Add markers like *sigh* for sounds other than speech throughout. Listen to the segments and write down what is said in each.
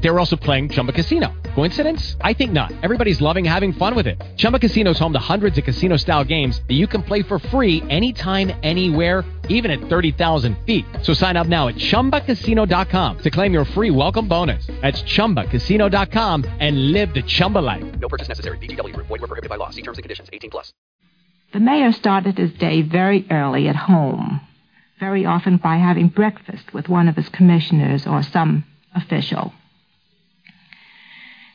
They were also playing Chumba Casino. Coincidence? I think not. Everybody's loving having fun with it. Chumba Casino is home to hundreds of casino-style games that you can play for free anytime, anywhere, even at 30,000 feet. So sign up now at ChumbaCasino.com to claim your free welcome bonus. That's ChumbaCasino.com and live the Chumba life. No purchase necessary. VGW. Void were prohibited by law. See terms and conditions. 18 plus. The mayor started his day very early at home, very often by having breakfast with one of his commissioners or some official.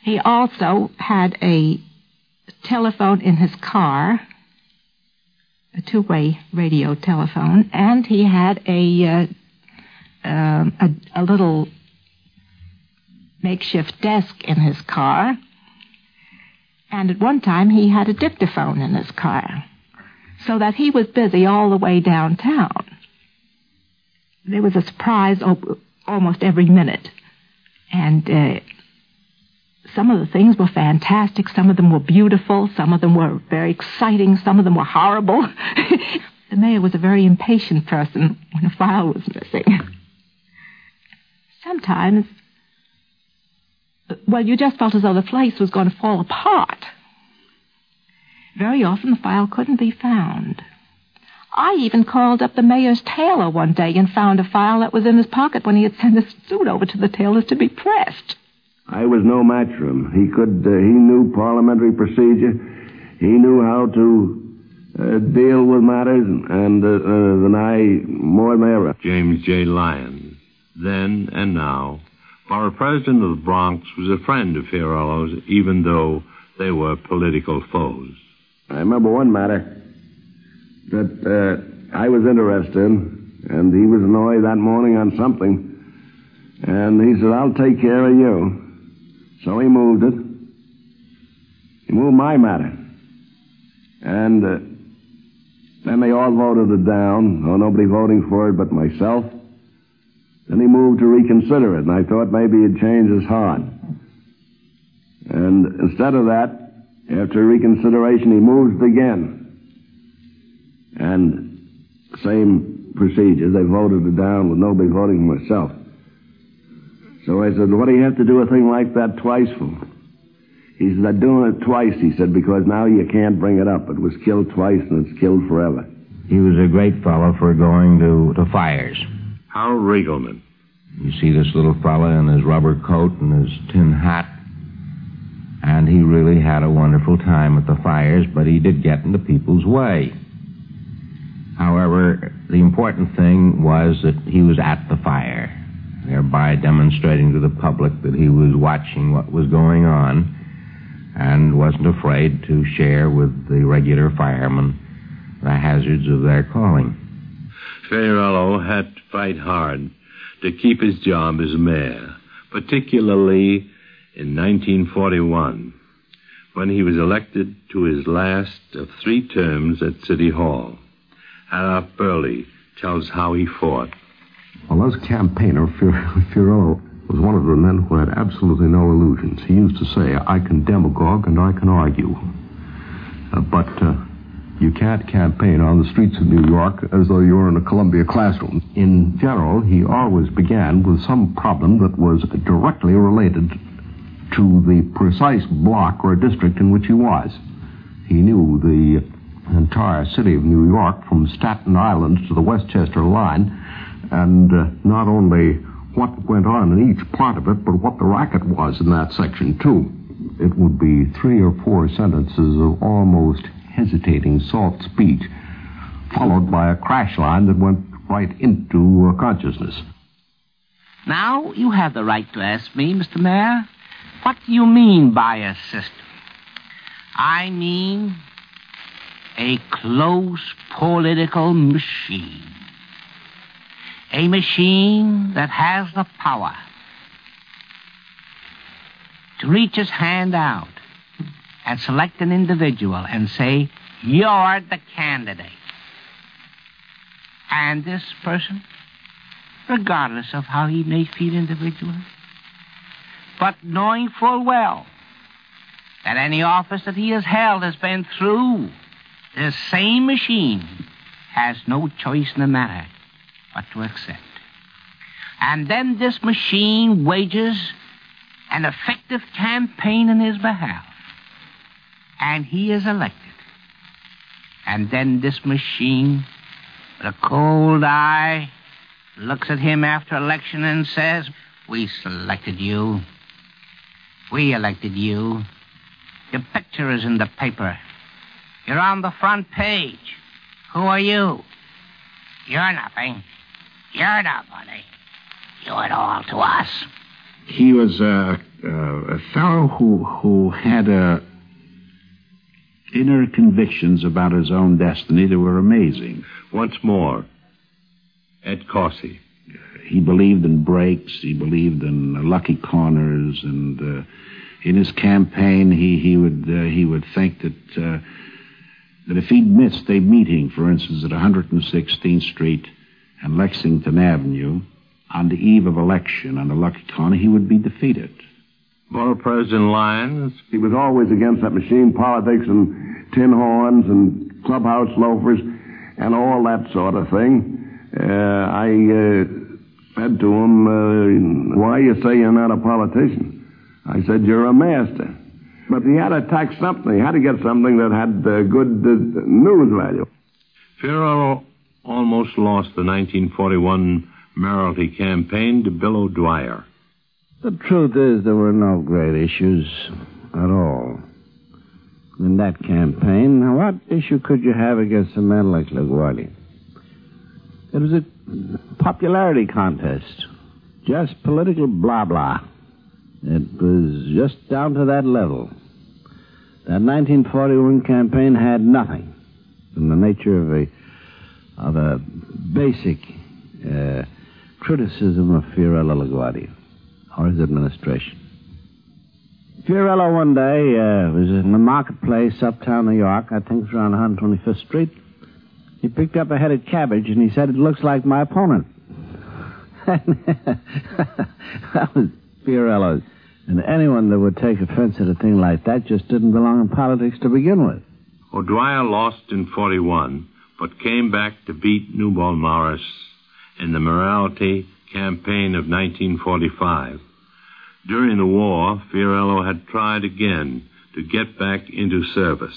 He also had a telephone in his car, a two-way radio telephone, and he had a uh, um, a, a little makeshift desk in his car. And at one time he had a dictaphone in his car, so that he was busy all the way downtown. There was a surprise almost every minute, and uh, some of the things were fantastic. Some of them were beautiful. Some of them were very exciting. Some of them were horrible. *laughs* the mayor was a very impatient person when a file was missing. Sometimes, well, you just felt as though the place was going to fall apart. Very often the file couldn't be found. I even called up the mayor's tailor one day and found a file that was in his pocket when he had sent his suit over to the tailor's to be pressed. I was no match for him. He could, uh, he knew parliamentary procedure. He knew how to uh, deal with matters, and uh, uh, than I more than ever. James J. Lyons, then and now, borough president of the Bronx, was a friend of Fiorello's, even though they were political foes. I remember one matter that uh, I was interested in, and he was annoyed that morning on something. And he said, I'll take care of you. So he moved it. He moved my matter. And uh, then they all voted it down. No, nobody voting for it but myself. Then he moved to reconsider it, and I thought maybe he'd change his heart. And instead of that, after reconsideration, he moved again. And same procedure. They voted it down with nobody voting for myself. So I said, what do you have to do a thing like that twice for? He said, I'm doing it twice, he said, because now you can't bring it up. It was killed twice and it's killed forever. He was a great fellow for going to, to fires. Harold Riegelman. You see this little fella in his rubber coat and his tin hat. And he really had a wonderful time at the fires, but he did get in the people's way. However, the important thing was that he was at the fire, thereby demonstrating to the public that he was watching what was going on and wasn't afraid to share with the regular firemen the hazards of their calling. Fiorello had to fight hard to keep his job as mayor, particularly in 1941, when he was elected to his last of three terms at City Hall. Harrop Burley tells how he fought. Well, as campaigner, Fiorello was one of the men who had absolutely no illusions. He used to say, I can demagogue and I can argue. Uh, but uh, you can't campaign on the streets of New York as though you were in a Columbia classroom. In general, he always began with some problem that was directly related to the precise block or district in which he was. He knew the entire city of New York from Staten Island to the Westchester line, and uh, not only what went on in each part of it, but what the racket was in that section, too. It would be three or four sentences of almost hesitating soft speech, followed by a crash line that went right into uh, consciousness. Now, you have the right to ask me, Mr. Mayor, what do you mean by a system? I mean a close political machine. A machine that has the power to reach his hand out and select an individual and say, You're the candidate. And this person, regardless of how he may feel individually, but knowing full well that any office that he has held has been through this same machine, has no choice in the matter but to accept. And then this machine wages an effective campaign in his behalf. And he is elected. And then this machine, with a cold eye, looks at him after election and says, We selected you. We elected you. Your picture is in the paper. You're on the front page. Who are you? You're nothing. You're nobody. You it all to us. He was a, a, a fellow who who had a inner convictions about his own destiny that were amazing. Once more, Ed Corsi. He believed in breaks. He believed in lucky corners, and uh, in his campaign, he he would uh, he would think that uh, that if he'd missed a meeting, for instance, at 116th Street and Lexington Avenue on the eve of election on the lucky corner, he would be defeated. Well, President Lyons, he was always against that machine politics and tin horns and clubhouse loafers and all that sort of thing. Uh, I uh, said to him, uh, "Why you say you're not a politician?" I said, "You're a master." But he had to attack something. He had to get something that had uh, good uh, news value. Fiorello almost lost the 1941 mayoralty campaign to Bill O'Dwyer. The truth is, there were no great issues at all in that campaign. Now, what issue could you have against a man like LaGuardia? It was a popularity contest, just political blah blah. It was just down to that level. That 1941 campaign had nothing in the nature of a of a basic uh, criticism of Fiorello LaGuardia or his administration. Fiorello one day uh, was in the marketplace uptown New York. I think it was around 125th Street. He picked up a head of cabbage and he said, "It looks like my opponent." *laughs* *laughs* that was Fiorello's. And anyone that would take offense at a thing like that just didn't belong in politics to begin with. O'Dwyer lost in 41, but came back to beat Newbold Morris in the mayoralty campaign of 1945. During the war, Fiorello had tried again to get back into service,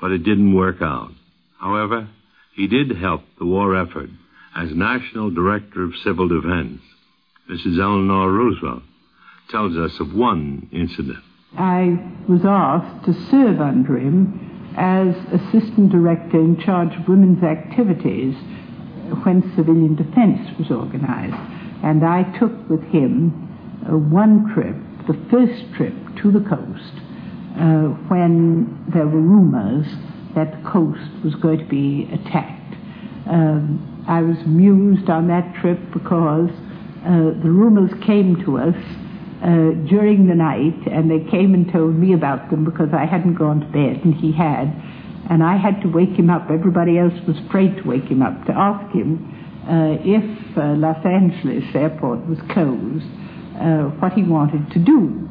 but it didn't work out. However, he did help the war effort as National Director of Civil Defense. Mrs. Eleanor Roosevelt tells us of one incident. I was asked to serve under him as Assistant Director in charge of women's activities when civilian defense was organized. And I took with him uh, one trip, the first trip to the coast, uh, when there were rumors that the coast was going to be attacked. Um, I was amused on that trip because the rumors came to us uh, during the night, and they came and told me about them because I hadn't gone to bed, and he had. And I had to wake him up. Everybody else was afraid to wake him up to ask him uh, if uh, Los Angeles airport was closed, uh, what he wanted to do.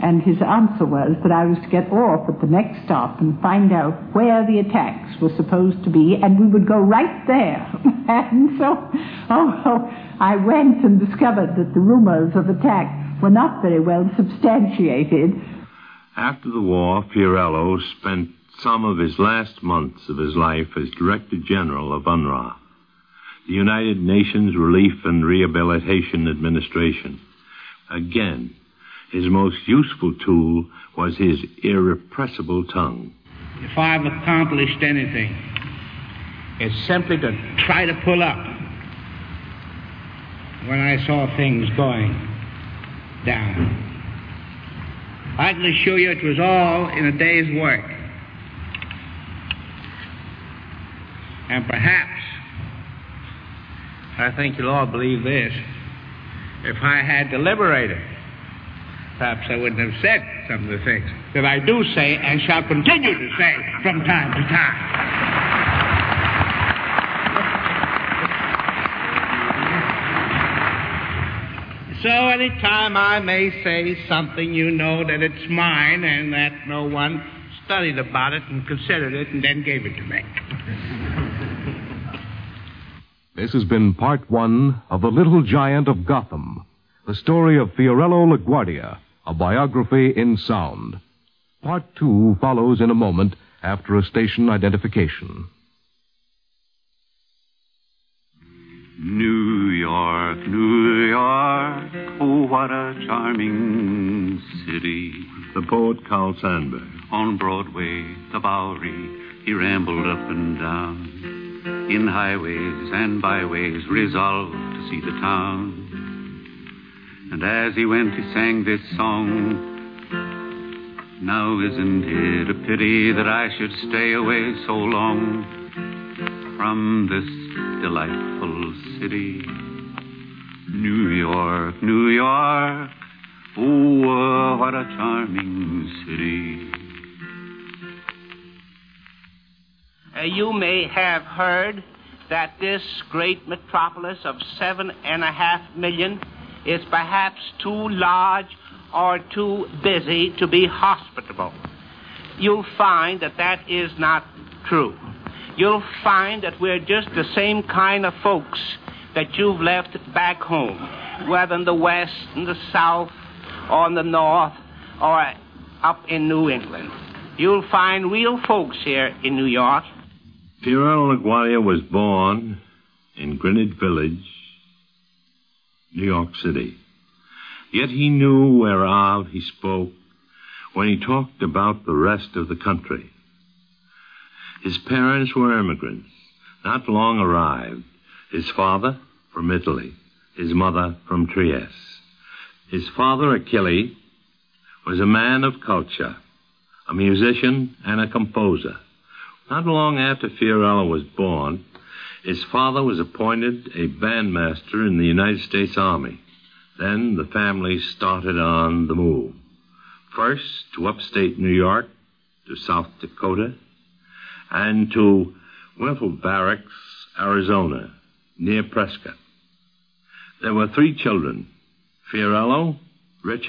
And his answer was that I was to get off at the next stop and find out where the attacks were supposed to be, and we would go right there. *laughs* and so, oh, I went and discovered that the rumors of attack were not very well substantiated. After the war, Fiorello spent some of his last months of his life as Director General of UNRRA, the United Nations Relief and Rehabilitation Administration. Again, his most useful tool was his irrepressible tongue. If I've accomplished anything, it's simply to try to pull up when I saw things going down. I can assure you it was all in a day's work. And perhaps, I think you'll all believe this, if I had deliberated, perhaps I wouldn't have said some of the things that I do say and shall continue to say from time to time. So anytime I may say something, you know that it's mine and that no one studied about it and considered it and then gave it to me. This has been part one of The Little Giant of Gotham, the story of Fiorello LaGuardia, a biography in sound. Part two follows in a moment after a station identification. New York, New York, oh, what a charming city. The poet Carl Sandburg. On Broadway, the Bowery, he rambled up and down. In highways and byways, resolved to see the town. And as he went, he sang this song. Now isn't it a pity that I should stay away so long from this delightful city? New York, New York, oh, what a charming city. Uh, you may have heard that this great metropolis of seven and a half million is perhaps too large or too busy to be hospitable. You'll find that that is not true. You'll find that we're just the same kind of folks that you've left back home, whether in the West, in the South, or in the North, or up in New England. You'll find real folks here in New York. Fiorello LaGuardia was born in Greenwich Village, New York City. Yet he knew whereof he spoke when he talked about the rest of the country. His parents were immigrants, not long arrived. His father from Italy, his mother from Trieste. His father, Achille, was a man of culture, a musician and a composer. Not long after Fiorello was born, his father was appointed a bandmaster in the United States Army. Then the family started on the move. First to upstate New York, to South Dakota, and to Whipple Barracks, Arizona, near Prescott. There were three children Fiorello, Richard,